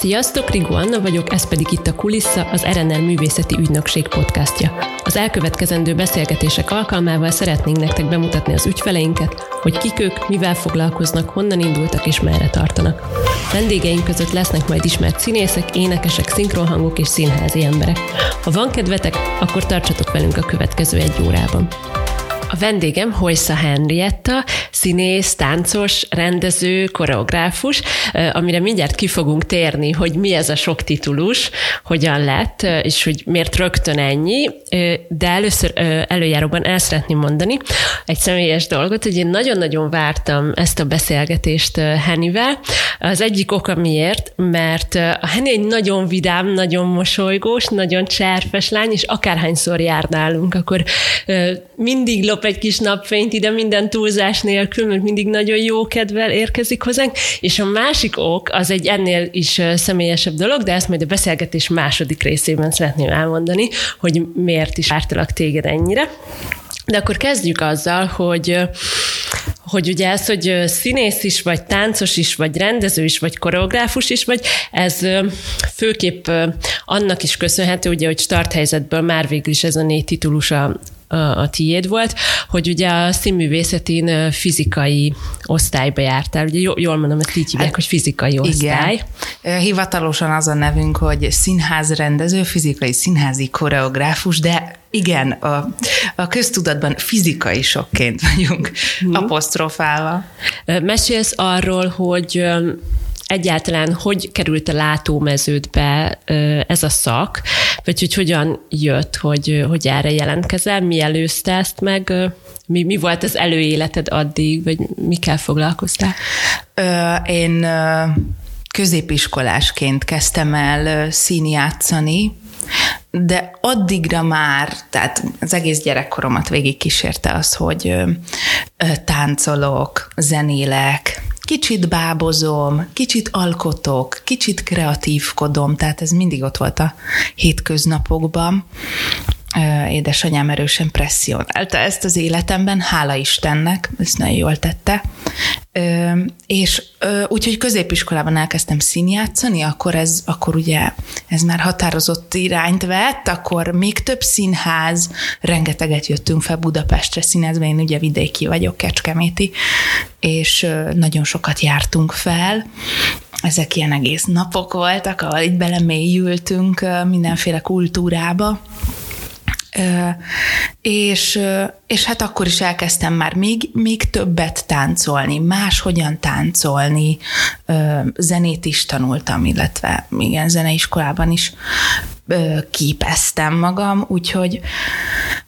Sziasztok, Rigó Anna vagyok, ez pedig itt a Kulissza, az RNR Művészeti Ügynökség podcastja. Az elkövetkezendő beszélgetések alkalmával szeretnénk nektek bemutatni az ügyfeleinket, hogy kik ők, mivel foglalkoznak, honnan indultak és merre tartanak. Vendégeink között lesznek majd ismert színészek, énekesek, szinkronhangok és színházi emberek. Ha van kedvetek, akkor tartsatok velünk a következő egy órában. A vendégem Hojsza Henrietta, színész, táncos, rendező, koreográfus, amire mindjárt ki fogunk térni, hogy mi ez a sok titulus, hogyan lett, és hogy miért rögtön ennyi, de először előjáróban el szeretném mondani egy személyes dolgot, hogy én nagyon-nagyon vártam ezt a beszélgetést Henivel. Az egyik oka miért, mert a Henny egy nagyon vidám, nagyon mosolygós, nagyon cserfes lány, és akárhányszor jár nálunk, akkor mindig lop egy kis napfényt ide minden túlzás nélkül, mert mindig nagyon jó kedvel érkezik hozzánk. És a másik ok az egy ennél is személyesebb dolog, de ezt majd a beszélgetés második részében szeretném elmondani, hogy miért is ártalak téged ennyire. De akkor kezdjük azzal, hogy hogy ugye ez, hogy színész is, vagy táncos is, vagy rendező is, vagy koreográfus is vagy, ez főképp annak is köszönhető, ugye, hogy starthelyzetből már végül is ez a négy titulus a, a, tiéd volt, hogy ugye a színművészetén fizikai osztályba jártál. Ugye jól mondom, hogy így hívják, hát, hogy fizikai osztály. Igen. Hivatalosan az a nevünk, hogy színházrendező, fizikai színházi koreográfus, de igen, a, a köztudatban fizikai sokként vagyunk hmm. apostrofálva. Mesélsz arról, hogy egyáltalán hogy került a látómeződbe ez a szak, vagy hogy hogyan jött, hogy, hogy erre jelentkezel, mi előzte ezt meg, mi, mi volt az előéleted addig, vagy mikkel foglalkoztál? Én középiskolásként kezdtem el színjátszani, de addigra már, tehát az egész gyerekkoromat végig kísérte az, hogy táncolok, zenélek, kicsit bábozom, kicsit alkotok, kicsit kreatívkodom, tehát ez mindig ott volt a hétköznapokban. Édesanyám erősen presszionálta ezt az életemben, hála Istennek, ezt nagyon jól tette. És úgyhogy középiskolában elkezdtem színjátszani, akkor ez, akkor ugye ez már határozott irányt vett, akkor még több színház, rengeteget jöttünk fel Budapestre színházba, én ugye vidéki vagyok, Kecskeméti, és nagyon sokat jártunk fel, ezek ilyen egész napok voltak, ahol így belemélyültünk mindenféle kultúrába, és, és hát akkor is elkezdtem már még, még többet táncolni, máshogyan táncolni, zenét is tanultam, illetve igen, zeneiskolában is képeztem magam, úgyhogy,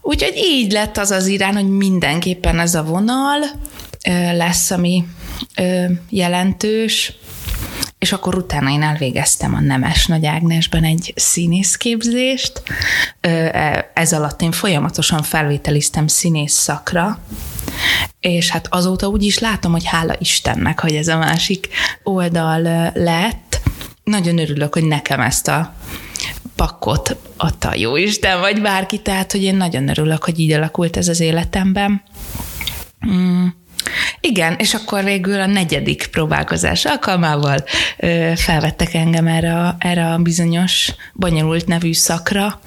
úgyhogy így lett az az irány, hogy mindenképpen ez a vonal lesz, ami jelentős, és akkor utána én elvégeztem a Nemes Nagy Ágnesben egy színészképzést. E, ez alatt én folyamatosan felvételiztem színész szakra, és hát azóta úgy is látom, hogy hála Istennek, hogy ez a másik oldal lett. Nagyon örülök, hogy nekem ezt a pakkot adta jó Isten, vagy bárki, tehát, hogy én nagyon örülök, hogy így alakult ez az életemben. Mm. Igen, és akkor végül a negyedik próbálkozás alkalmával ö, felvettek engem erre a, erre a bizonyos bonyolult nevű szakra.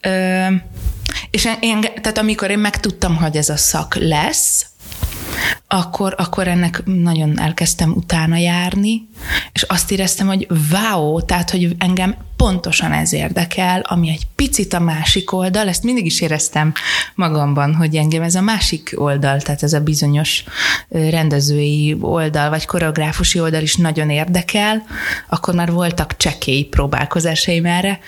Ö, és én, tehát amikor én megtudtam, hogy ez a szak lesz, akkor, akkor ennek nagyon elkezdtem utána járni, és azt éreztem, hogy wow, tehát, hogy engem pontosan ez érdekel, ami egy picit a másik oldal, ezt mindig is éreztem magamban, hogy engem ez a másik oldal, tehát ez a bizonyos rendezői oldal, vagy koreográfusi oldal is nagyon érdekel, akkor már voltak csekély próbálkozásaim erre,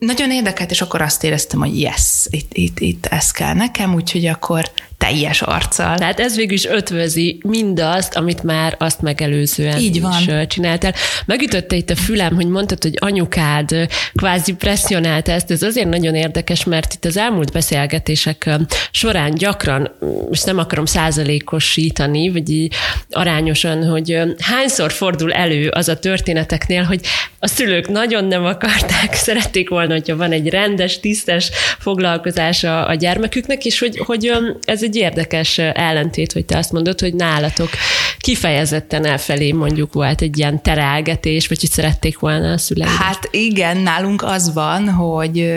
nagyon érdekelt, és akkor azt éreztem, hogy yes, itt, itt, itt ez kell nekem, úgyhogy akkor teljes arccal. Tehát ez végül is ötvözi mindazt, amit már azt megelőzően Így van. is csináltál. Megütötte itt a fülem, hogy mondtad, hogy anyukád kvázi presszionálta ezt. Ez azért nagyon érdekes, mert itt az elmúlt beszélgetések során gyakran, és nem akarom százalékosítani, vagy így arányosan, hogy hányszor fordul elő az a történeteknél, hogy a szülők nagyon nem akarták, szerették volna, hogyha van egy rendes, tisztes foglalkozása a gyermeküknek, és hogy, hogy ez egy egy érdekes ellentét, hogy te azt mondod, hogy nálatok kifejezetten elfelé mondjuk volt egy ilyen terelgetés, vagy hogy szerették volna a szüleid? Hát igen, nálunk az van, hogy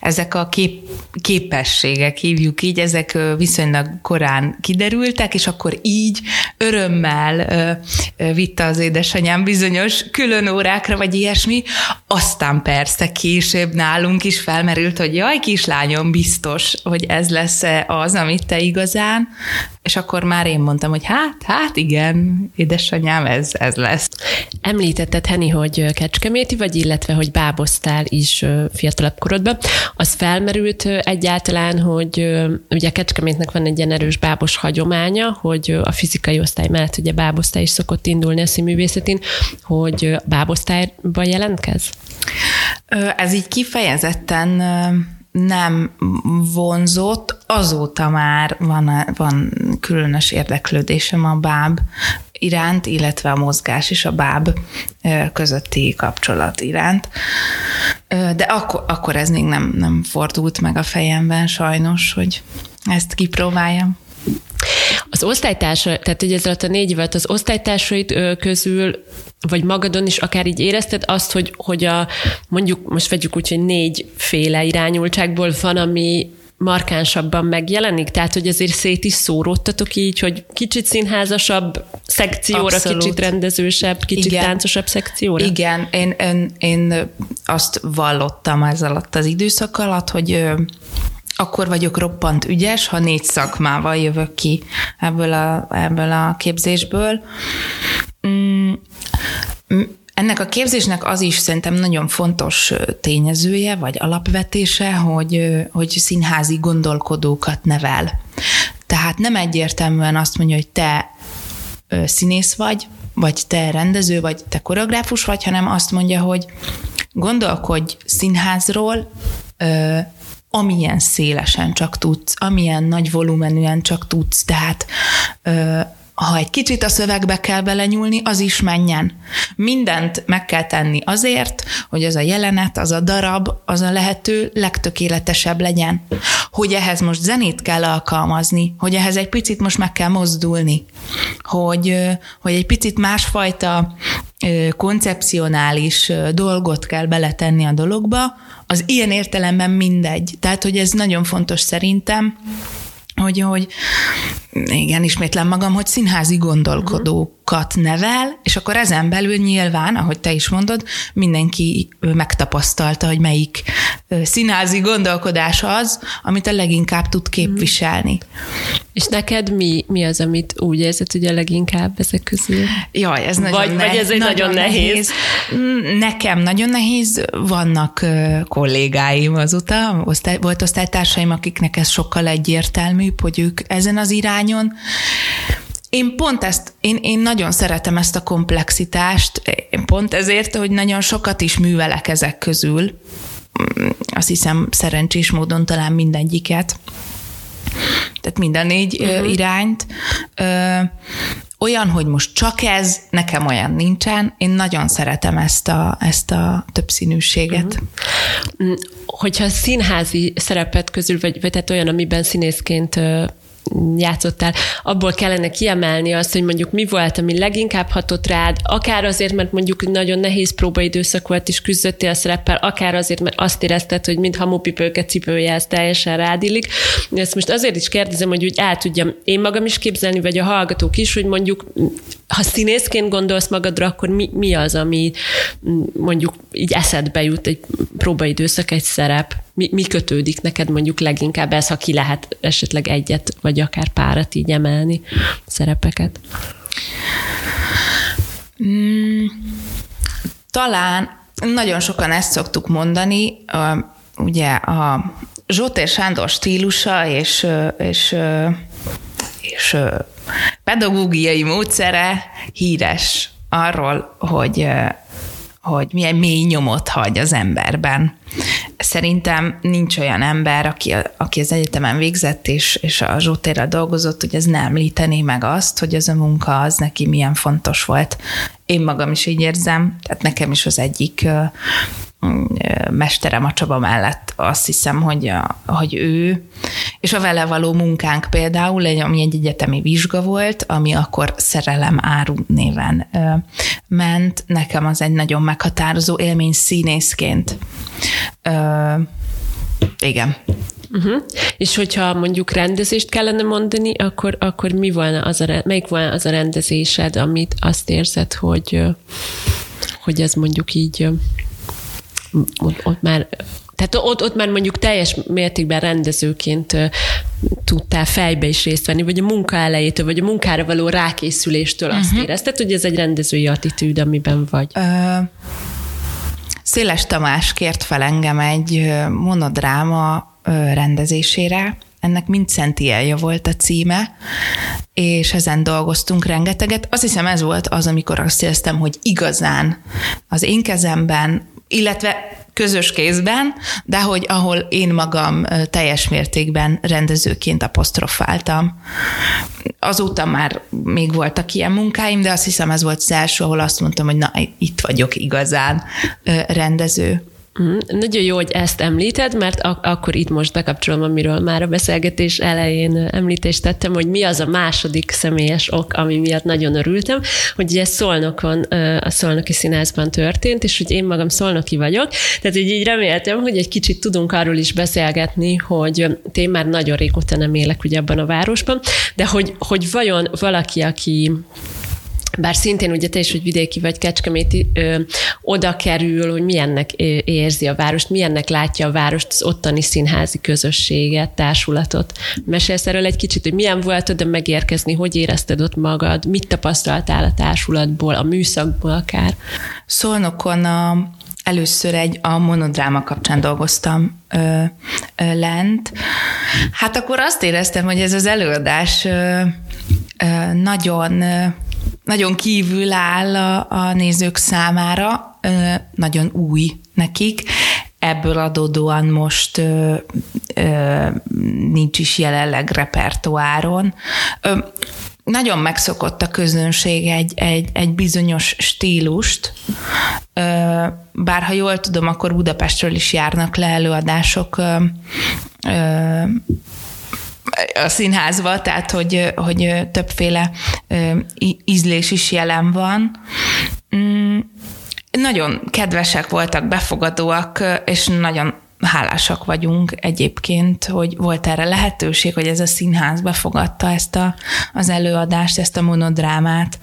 ezek a kép, képességek, hívjuk így, ezek viszonylag korán kiderültek, és akkor így örömmel vitte az édesanyám bizonyos külön órákra, vagy ilyesmi. Aztán persze később nálunk is felmerült, hogy jaj, kislányom, biztos, hogy ez lesz az, amit te igazán és akkor már én mondtam, hogy hát, hát igen, édesanyám, ez, ez lesz. Említetted, Henny, hogy kecskeméti vagy, illetve, hogy báboztál is fiatalabb korodban. Az felmerült egyáltalán, hogy ugye Kecskemétnek van egy ilyen erős bábos hagyománya, hogy a fizikai osztály mellett ugye bábosztály is szokott indulni a színművészetén, hogy bábosztályba jelentkez? Ez így kifejezetten nem vonzott, azóta már van, van különös érdeklődésem a báb iránt, illetve a mozgás és a báb közötti kapcsolat iránt. De akkor, akkor ez még nem, nem fordult meg a fejemben sajnos, hogy ezt kipróbáljam. Az osztálytársa, tehát hogy ez alatt a négy évet az osztálytársaid közül, vagy magadon is akár így érezted azt, hogy, hogy a, mondjuk most vegyük úgy, hogy négyféle irányultságból van, ami markánsabban megjelenik? Tehát, hogy ezért szét is szóródtatok így, hogy kicsit színházasabb szekcióra, Abszolút. kicsit rendezősebb, kicsit Igen. táncosabb szekcióra? Igen, én, én, én azt vallottam ez alatt az időszak alatt, hogy akkor vagyok roppant ügyes, ha négy szakmával jövök ki ebből a, ebből a képzésből. Mm, ennek a képzésnek az is szerintem nagyon fontos tényezője, vagy alapvetése, hogy, hogy színházi gondolkodókat nevel. Tehát nem egyértelműen azt mondja, hogy te színész vagy, vagy te rendező, vagy te koreográfus vagy, hanem azt mondja, hogy gondolkodj színházról, amilyen szélesen csak tudsz, amilyen nagy volumenűen csak tudsz, tehát ö, ha egy kicsit a szövegbe kell belenyúlni, az is menjen. Mindent meg kell tenni azért, hogy az a jelenet, az a darab, az a lehető legtökéletesebb legyen. Hogy ehhez most zenét kell alkalmazni, hogy ehhez egy picit most meg kell mozdulni, hogy, hogy egy picit másfajta koncepcionális dolgot kell beletenni a dologba, az ilyen értelemben mindegy. Tehát, hogy ez nagyon fontos szerintem, hogy, hogy igen, ismétlem magam, hogy színházi gondolkodókat nevel, és akkor ezen belül nyilván, ahogy te is mondod, mindenki megtapasztalta, hogy melyik színházi gondolkodás az, amit a leginkább tud képviselni. És neked mi, mi az, amit úgy érzed, hogy a leginkább ezek közül? Jaj, ez nagyon, vagy, ne- vagy ez egy nagyon, nagyon nehéz. nehéz. Mm, nekem nagyon nehéz, vannak kollégáim azóta, osztály, volt osztálytársaim, akiknek ez sokkal egyértelműbb, hogy ők ezen az irányon én pont ezt, én, én nagyon szeretem ezt a komplexitást, én pont ezért, hogy nagyon sokat is művelek ezek közül, azt hiszem szerencsés módon talán mindegyiket, tehát minden négy uh-huh. irányt. Ö, olyan, hogy most csak ez, nekem olyan nincsen. Én nagyon szeretem ezt a, ezt a többszínűséget. Uh-huh. Hogyha színházi szerepet közül, vagy, vagy tehát olyan, amiben színészként játszottál, abból kellene kiemelni azt, hogy mondjuk mi volt, ami leginkább hatott rád, akár azért, mert mondjuk nagyon nehéz próbaidőszak volt, és küzdöttél a szereppel, akár azért, mert azt érezted, hogy mintha hamupipőke cipője, ez teljesen rádillik. Ezt most azért is kérdezem, hogy úgy el tudjam én magam is képzelni, vagy a hallgatók is, hogy mondjuk ha színészként gondolsz magadra, akkor mi, mi az, ami mondjuk így eszedbe jut egy próbaidőszak, egy szerep? Mi, mi kötődik neked mondjuk leginkább ez, ha ki lehet esetleg egyet, vagy akár párat így emelni szerepeket? Mm, talán nagyon sokan ezt szoktuk mondani, ugye a Zsótér Sándor stílusa és, és, és pedagógiai módszere híres arról, hogy hogy milyen mély nyomot hagy az emberben. Szerintem nincs olyan ember, aki, aki az egyetemen végzett és, és a Zsótérrel dolgozott, hogy ez nem említené meg azt, hogy ez a munka az neki milyen fontos volt. Én magam is így érzem, tehát nekem is az egyik mesterem a Csaba mellett azt hiszem, hogy, hogy ő, és a vele való munkánk például, ami egy egyetemi vizsga volt, ami akkor szerelem áru néven ment, nekem az egy nagyon meghatározó élmény színészként. Ö, igen. Uh-huh. És hogyha mondjuk rendezést kellene mondani, akkor, akkor mi volna az a, melyik volna az a rendezésed, amit azt érzed, hogy, hogy ez mondjuk így ott, ott már tehát ott, ott már mondjuk teljes mértékben rendezőként tudtál fejbe is részt venni, vagy a munka elejétől, vagy a munkára való rákészüléstől azt uh-huh. érezted, hogy ez egy rendezői attitűd, amiben vagy. Uh, Széles Tamás kért fel engem egy monodráma rendezésére, ennek mind Szentielja volt a címe, és ezen dolgoztunk rengeteget. Azt hiszem ez volt az, amikor azt éreztem, hogy igazán az én kezemben, illetve közös kézben, de hogy ahol én magam teljes mértékben rendezőként apostrofáltam. Azóta már még voltak ilyen munkáim, de azt hiszem ez volt az első, ahol azt mondtam, hogy na, itt vagyok igazán rendező. Mm, nagyon jó, hogy ezt említed, mert ak- akkor itt most bekapcsolom, amiről már a beszélgetés elején említést tettem, hogy mi az a második személyes ok, ami miatt nagyon örültem, hogy ugye Szolnokon, a Szolnoki Színházban történt, és hogy én magam Szolnoki vagyok, tehát hogy így reméltem, hogy egy kicsit tudunk arról is beszélgetni, hogy én már nagyon régóta nem élek ugye abban a városban, de hogy, hogy vajon valaki, aki bár szintén ugye te is, hogy vidéki vagy kecskeméti, ö, oda kerül, hogy milyennek érzi a várost, milyennek látja a várost, az ottani színházi közösséget, társulatot. Mesélsz erről egy kicsit, hogy milyen volt oda megérkezni, hogy érezted ott magad, mit tapasztaltál a társulatból, a műszakból akár? Szolnokon a, először egy a monodráma kapcsán dolgoztam ö, ö, lent. Hát akkor azt éreztem, hogy ez az előadás ö, ö, nagyon ö, nagyon kívül áll a, a nézők számára, nagyon új nekik. Ebből adódóan most ö, ö, nincs is jelenleg repertoáron. Ö, nagyon megszokott a közönség egy, egy, egy bizonyos stílust, bár ha jól tudom, akkor Budapestről is járnak le előadások a színházba, tehát hogy, hogy többféle ízlés is jelen van. Mm, nagyon kedvesek voltak, befogadóak, és nagyon hálásak vagyunk egyébként, hogy volt erre lehetőség, hogy ez a színház befogadta ezt a, az előadást, ezt a monodrámát.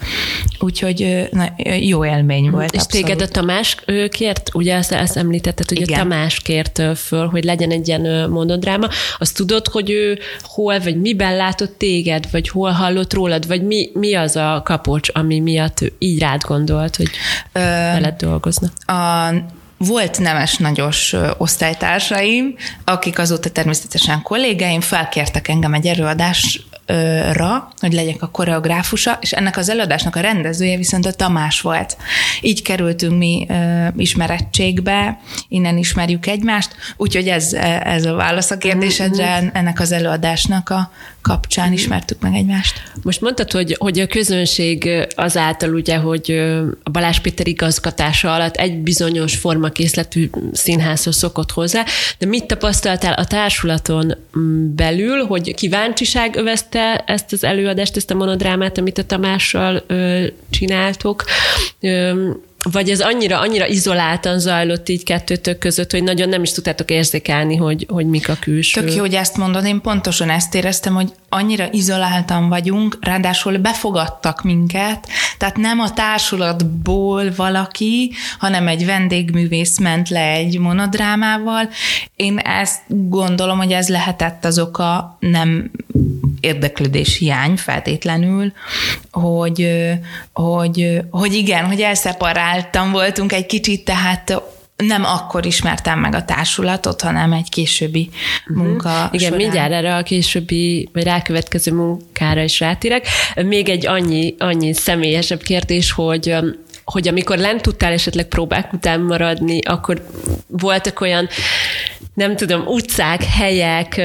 Úgyhogy na, jó élmény volt. És abszolút. téged a Tamás kért, ugye ezt, ezt említetted, hogy Igen. a Tamás kért föl, hogy legyen egy ilyen monodráma. Azt tudod, hogy ő hol, vagy miben látott téged, vagy hol hallott rólad, vagy mi, mi az a kapocs, ami miatt ő így rád gondolt, hogy Ö, veled dolgozna? A volt nemes nagyos osztálytársaim, akik azóta természetesen kollégáim, felkértek engem egy előadás ra, hogy legyek a koreográfusa, és ennek az előadásnak a rendezője viszont a Tamás volt. Így kerültünk mi ismerettségbe, innen ismerjük egymást, úgyhogy ez, ez a válasz a kérdésedre, ennek az előadásnak a kapcsán ismertük meg egymást. Most mondtad, hogy, hogy a közönség azáltal ugye, hogy a Balázs Péter igazgatása alatt egy bizonyos formakészletű színházhoz szokott hozzá, de mit tapasztaltál a társulaton mm, belül, hogy kíváncsiság övezte te ezt az előadást, ezt a monodrámát, amit a Tamással ö, csináltok, ö, vagy ez annyira, annyira izoláltan zajlott így kettőtök között, hogy nagyon nem is tudtátok érzékelni, hogy, hogy mik a külső. Tök jó, hogy ezt mondod, én pontosan ezt éreztem, hogy annyira izoláltan vagyunk, ráadásul befogadtak minket, tehát nem a társulatból valaki, hanem egy vendégművész ment le egy monodrámával. Én ezt gondolom, hogy ez lehetett az oka, nem érdeklődés hiány feltétlenül, hogy, hogy, hogy igen, hogy elszeparáltam voltunk egy kicsit, tehát nem akkor ismertem meg a társulatot, hanem egy későbbi uh-huh. munka Igen, során. mindjárt erre a későbbi, vagy rákövetkező munkára is rátérek. Még egy annyi, annyi személyesebb kérdés, hogy hogy amikor lent tudtál esetleg próbák után maradni, akkor voltak olyan nem tudom, utcák, helyek,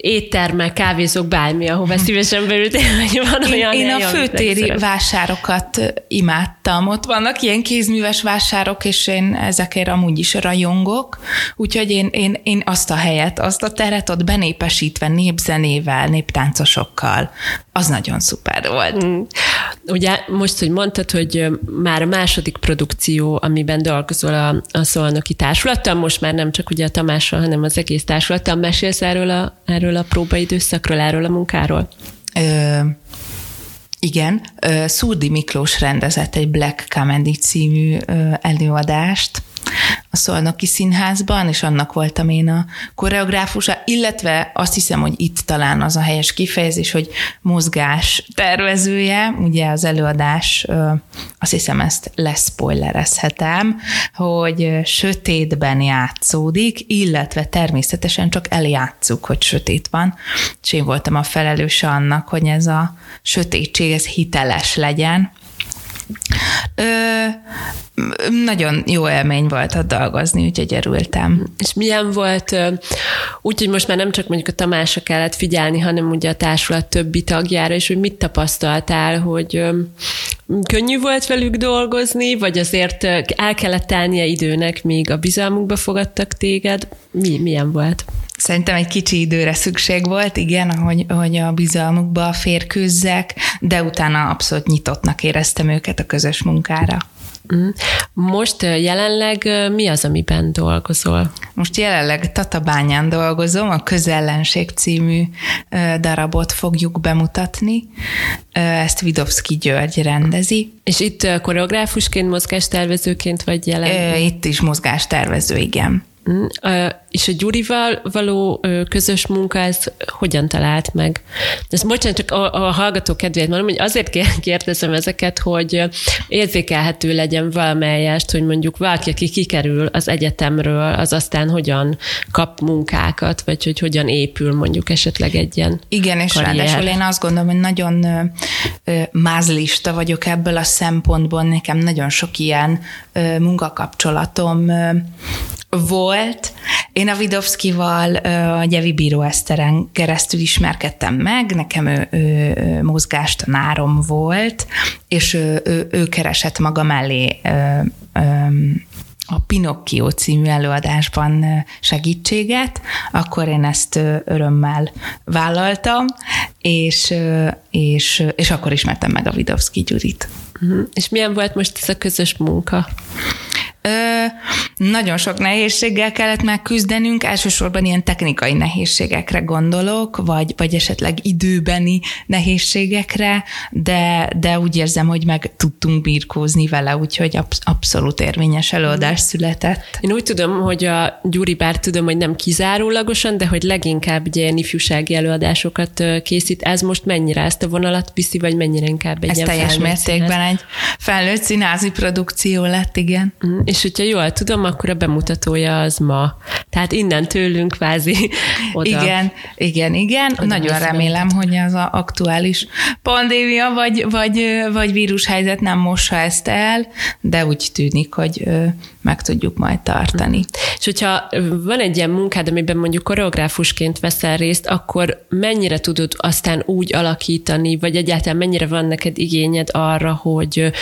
éttermek, kávézók, bármi, ahova szívesen beültél, vagy van én, olyan én a hely, amit főtéri vásárokat imádtam. Ott vannak ilyen kézműves vásárok, és én ezekért amúgy is rajongok. Úgyhogy én, én, én azt a helyet, azt a teret ott benépesítve népzenével, néptáncosokkal, az nagyon szuper volt. Mm. Ugye most, hogy mondtad, hogy már a második produkció, amiben dolgozol a, a Szolnoki Társulattal, most már nem csak ugye a Tamással, hanem az egész társulattal, mesélsz erről a, erről a próbaidőszakról, erről a munkáról? Ö, igen, Szurdi Miklós rendezett egy Black Comedy című előadást a Szolnoki Színházban, és annak voltam én a koreográfusa, illetve azt hiszem, hogy itt talán az a helyes kifejezés, hogy mozgás tervezője, ugye az előadás, azt hiszem ezt leszpoilerezhetem, hogy sötétben játszódik, illetve természetesen csak eljátszuk, hogy sötét van, és én voltam a felelőse annak, hogy ez a sötétség, ez hiteles legyen, Ö, nagyon jó élmény volt ott dolgozni, úgyhogy örültem. És milyen volt, ö, úgy, hogy most már nem csak mondjuk a Tamásra kellett figyelni, hanem ugye a társulat többi tagjára, és hogy mit tapasztaltál, hogy könnyű volt velük dolgozni, vagy azért el kellett tennie időnek, míg a bizalmukba fogadtak téged? Mi, milyen volt? Szerintem egy kicsi időre szükség volt, igen, hogy, hogy a bizalmukba férkőzzek, de utána abszolút nyitottnak éreztem őket a közös munkára. Mm. Most jelenleg mi az, amiben dolgozol? Most jelenleg Tatabányán dolgozom, a Közellenség című darabot fogjuk bemutatni. Ezt Vidovszki György rendezi. És itt koreográfusként, mozgástervezőként vagy jelen? Itt is mozgástervező, igen. És a Gyurival való közös munka, ez hogyan talált meg? Ezt bocsánat, csak a, a hallgató kedvéért mondom, hogy azért kér- kérdezem ezeket, hogy érzékelhető legyen valamelyest, hogy mondjuk valaki, aki kikerül az egyetemről, az aztán hogyan kap munkákat, vagy hogy hogyan épül mondjuk esetleg egy ilyen Igen, és karrier. ráadásul én azt gondolom, hogy nagyon mázlista vagyok ebből a szempontból. Nekem nagyon sok ilyen munkakapcsolatom volt. Én a Vidovszkival a Gyevi Bíró Eszteren keresztül ismerkedtem meg, nekem ő, ő, mozgástanárom volt, és ő, ő, ő keresett maga mellé a Pinocchio című előadásban segítséget, akkor én ezt örömmel vállaltam, és, és, és akkor ismertem meg a Vidovszki Gyurit. Mhm. És milyen volt most ez a közös munka? Nagyon sok nehézséggel kellett megküzdenünk, elsősorban ilyen technikai nehézségekre gondolok, vagy, vagy esetleg időbeni nehézségekre, de, de úgy érzem, hogy meg tudtunk birkózni vele, úgyhogy absz- abszolút érvényes előadás született. Én úgy tudom, hogy a Gyuri, bár tudom, hogy nem kizárólagosan, de hogy leginkább ugye ilyen ifjúsági előadásokat készít. Ez most mennyire ezt a vonalat viszi, vagy mennyire inkább egy Ez teljes mértékben színház? egy felnőtt színházi produkció lett, igen. Mhm. És hogyha jól tudom, akkor a bemutatója az ma. Tehát innen tőlünk kvázi oda. Igen, igen, igen. Oda Nagyon lesz remélem, hogy az a aktuális pandémia vagy, vagy, vagy vírushelyzet nem mossa ezt el, de úgy tűnik, hogy meg tudjuk majd tartani. És hogyha van egy ilyen munkád, amiben mondjuk koreográfusként veszel részt, akkor mennyire tudod aztán úgy alakítani, vagy egyáltalán mennyire van neked igényed arra, hogy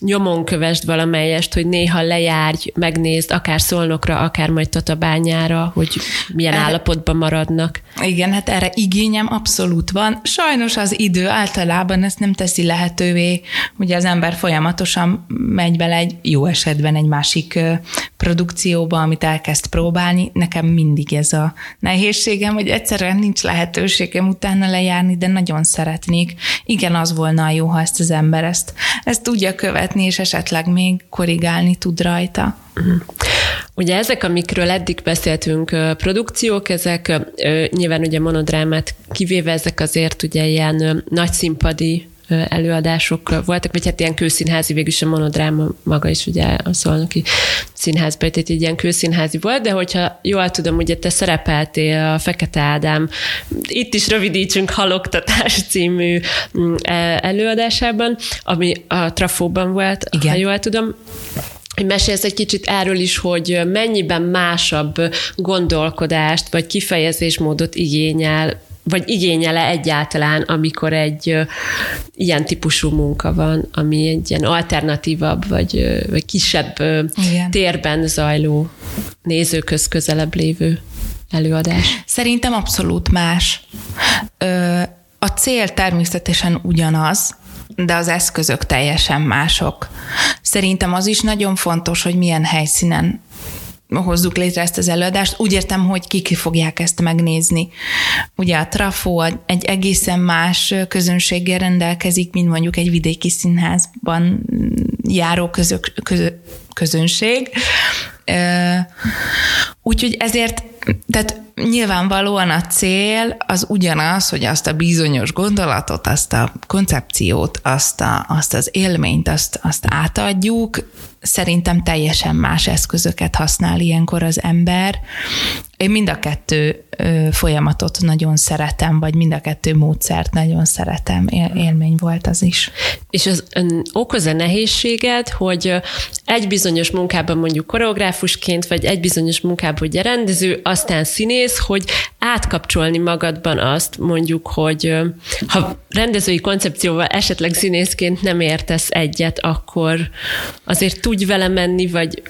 nyomon kövesd valamelyest, hogy néha lejárj, megnézd, akár szolnokra, akár majd Tatabányára, hogy milyen Erre- állapotban maradnak. Igen, hát erre igényem abszolút van. Sajnos az idő általában ezt nem teszi lehetővé, ugye az ember folyamatosan megy bele egy jó esetben egy másik produkcióba, amit elkezd próbálni. Nekem mindig ez a nehézségem, hogy egyszerűen nincs lehetőségem utána lejárni, de nagyon szeretnék. Igen, az volna jó, ha ezt az ember ezt, ezt tudja követni, és esetleg még korrigálni tud rajta. Ugye ezek, amikről eddig beszéltünk, produkciók, ezek nyilván ugye monodrámát kivéve ezek azért ugye ilyen nagy színpadi előadások voltak, vagy hát ilyen kőszínházi, végülis a monodráma maga is ugye a szolnoki színházban, tehát egy ilyen kőszínházi volt, de hogyha jól tudom, ugye te szerepeltél a Fekete Ádám, itt is rövidítsünk Haloktatás című mm, e- előadásában, ami a Trafóban volt, Igen. ha jól tudom, hogy mesélsz egy kicsit erről is, hogy mennyiben másabb gondolkodást vagy kifejezésmódot igényel vagy igényele egyáltalán, amikor egy ilyen típusú munka van, ami egy ilyen alternatívabb, vagy, vagy kisebb Igen. térben zajló, nézőköz közelebb lévő előadás. Szerintem abszolút más. Ö, a cél természetesen ugyanaz, de az eszközök teljesen mások. Szerintem az is nagyon fontos, hogy milyen helyszínen hozzuk létre ezt az előadást. Úgy értem, hogy kik fogják ezt megnézni. Ugye a Trafo egy egészen más közönséggel rendelkezik, mint mondjuk egy vidéki színházban járó közök, közö, közönség. Úgyhogy ezért, tehát nyilvánvalóan a cél az ugyanaz, hogy azt a bizonyos gondolatot, azt a koncepciót, azt, a, azt az élményt, azt, azt átadjuk. Szerintem teljesen más eszközöket használ ilyenkor az ember. Én mind a kettő folyamatot nagyon szeretem, vagy mind a kettő módszert nagyon szeretem. Élmény volt az is. És az okoz a nehézséget, hogy egy bizonyos munkában mondjuk koreográfusként, vagy egy bizonyos munkában ugye rendező, aztán színész, hogy átkapcsolni magadban azt mondjuk, hogy ha rendezői koncepcióval esetleg színészként nem értesz egyet, akkor azért tudj vele menni, vagy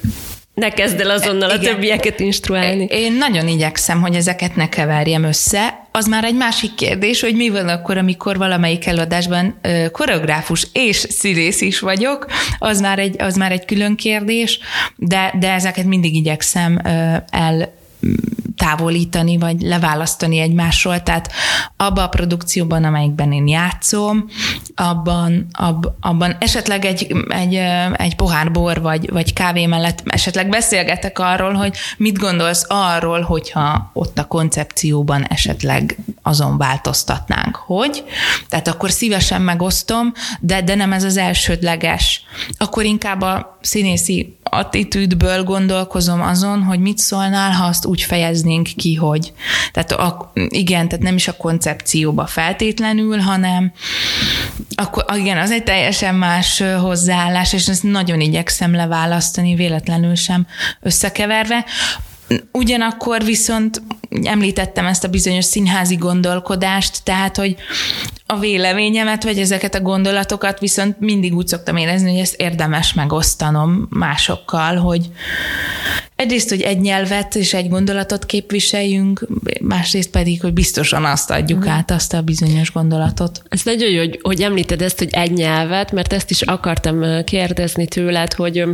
ne kezd el azonnal Igen. a többieket instruálni. Én nagyon igyekszem, hogy ezeket ne keverjem össze. Az már egy másik kérdés, hogy mi van akkor, amikor valamelyik előadásban koreográfus és színész is vagyok, az már egy, az már egy külön kérdés, de, de ezeket mindig igyekszem el távolítani, vagy leválasztani egymásról. Tehát abban a produkcióban, amelyikben én játszom, abban, ab, abban esetleg egy, egy, egy pohár bor vagy, vagy kávé mellett esetleg beszélgetek arról, hogy mit gondolsz arról, hogyha ott a koncepcióban esetleg azon változtatnánk, hogy. Tehát akkor szívesen megosztom, de, de nem ez az elsődleges. Akkor inkább a színészi attitűdből gondolkozom azon, hogy mit szólnál, ha azt úgy fejeznénk ki, hogy. Tehát a, igen, tehát nem is a koncepcióba feltétlenül, hanem akkor igen, az egy teljesen más hozzáállás, és ezt nagyon igyekszem leválasztani, véletlenül sem összekeverve. Ugyanakkor viszont említettem ezt a bizonyos színházi gondolkodást, tehát, hogy a véleményemet, vagy ezeket a gondolatokat viszont mindig úgy szoktam érezni, hogy ezt érdemes megosztanom másokkal, hogy egyrészt, hogy egy nyelvet és egy gondolatot képviseljünk, másrészt pedig, hogy biztosan azt adjuk mm. át, azt a bizonyos gondolatot. Ez nagyon jó, hogy, hogy említed ezt, hogy egy nyelvet, mert ezt is akartam kérdezni tőled, hogy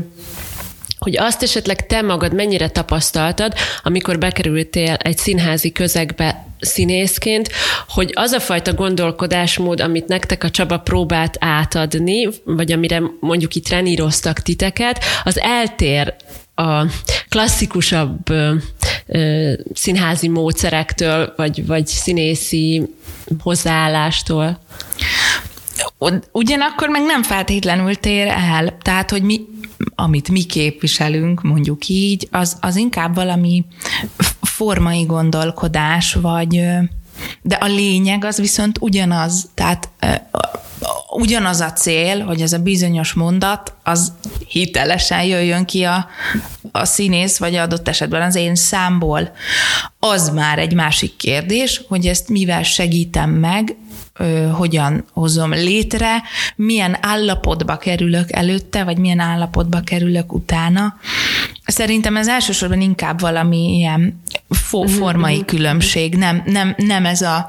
hogy azt esetleg te magad mennyire tapasztaltad, amikor bekerültél egy színházi közegbe színészként, hogy az a fajta gondolkodásmód, amit nektek a Csaba próbált átadni, vagy amire mondjuk itt treníroztak titeket, az eltér a klasszikusabb ö, ö, színházi módszerektől, vagy, vagy színészi hozzáállástól? Ugyanakkor meg nem feltétlenül tér el. Tehát, hogy mi, amit mi képviselünk, mondjuk így, az, az inkább valami formai gondolkodás, vagy de a lényeg az viszont ugyanaz, tehát ugyanaz a cél, hogy ez a bizonyos mondat, az hitelesen jöjjön ki a, a színész, vagy adott esetben az én számból. Az már egy másik kérdés, hogy ezt mivel segítem meg, ö, hogyan hozom létre, milyen állapotba kerülök előtte, vagy milyen állapotba kerülök utána. Szerintem ez elsősorban inkább valami ilyen fo- mhm, formai mhm. különbség, nem, nem, nem ez a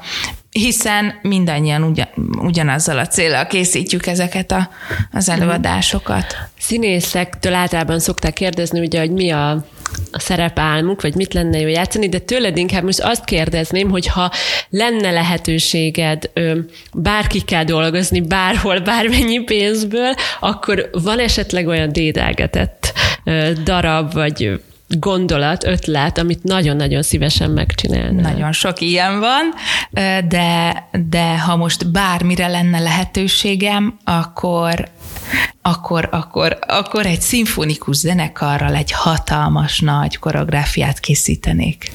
hiszen mindannyian ugyan, ugyanazzal a célral készítjük ezeket a, az előadásokat. Színészektől általában szokták kérdezni, ugye, hogy mi a a szerepálmuk, vagy mit lenne jó játszani, de tőled inkább most azt kérdezném, hogy ha lenne lehetőséged ö, bárkikkel dolgozni, bárhol, bármennyi pénzből, akkor van esetleg olyan dédelgetett ö, darab, vagy gondolat, ötlet, amit nagyon-nagyon szívesen megcsinálnál. Nagyon sok ilyen van, de, de ha most bármire lenne lehetőségem, akkor akkor, akkor, akkor egy szimfonikus zenekarral egy hatalmas nagy koreográfiát készítenék.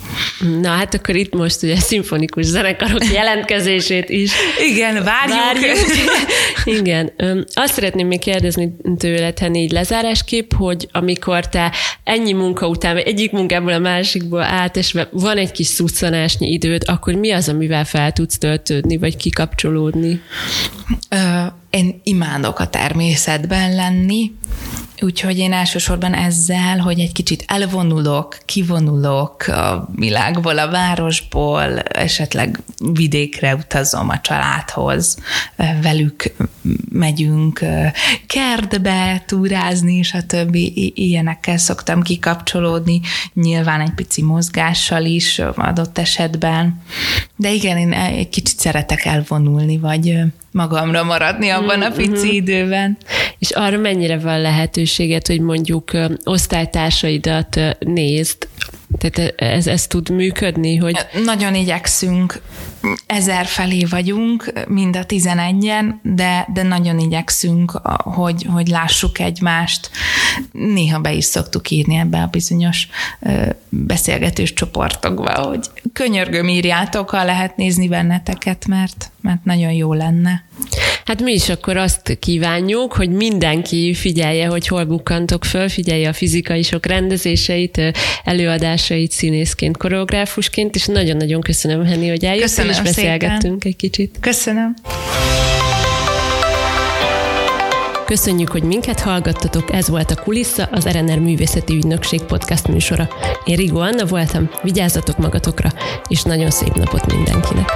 Na hát akkor itt most ugye szimfonikus zenekarok jelentkezését is. Igen, várjuk. várjuk. Igen. Azt szeretném még kérdezni tőled, Henny, így lezárásképp, hogy amikor te ennyi munka után, egyik munkából a másikból átesve van egy kis szuszanásnyi időd, akkor mi az, amivel fel tudsz töltődni, vagy kikapcsolódni? Én imádok a természetben lenni, Úgyhogy én elsősorban ezzel, hogy egy kicsit elvonulok, kivonulok a világból, a városból, esetleg vidékre utazom a családhoz, velük megyünk kertbe túrázni, és a többi ilyenekkel szoktam kikapcsolódni, nyilván egy pici mozgással is adott esetben. De igen, én egy kicsit szeretek elvonulni, vagy magamra maradni abban a pici mm-hmm. időben. És arra mennyire van lehetőséget, hogy mondjuk osztálytársaidat nézd, tehát ez, ez tud működni, hogy... Nagyon igyekszünk, ezer felé vagyunk, mind a tizenegyen, de, de nagyon igyekszünk, hogy, hogy lássuk egymást. Néha be is szoktuk írni ebbe a bizonyos beszélgetős csoportokba, hogy könyörgöm írjátok, ha lehet nézni benneteket, mert, mert nagyon jó lenne. Hát mi is akkor azt kívánjuk, hogy mindenki figyelje, hogy hol bukkantok föl, figyelje a fizikai sok rendezéseit, előadásait színészként, koreográfusként, és nagyon-nagyon köszönöm, Henni, hogy eljöttél, köszönöm és beszélgettünk szépen. egy kicsit. Köszönöm. Köszönjük, hogy minket hallgattatok, ez volt a Kulissza, az RNR Művészeti Ügynökség podcast műsora. Én Rigó Anna voltam, vigyázzatok magatokra, és nagyon szép napot mindenkinek!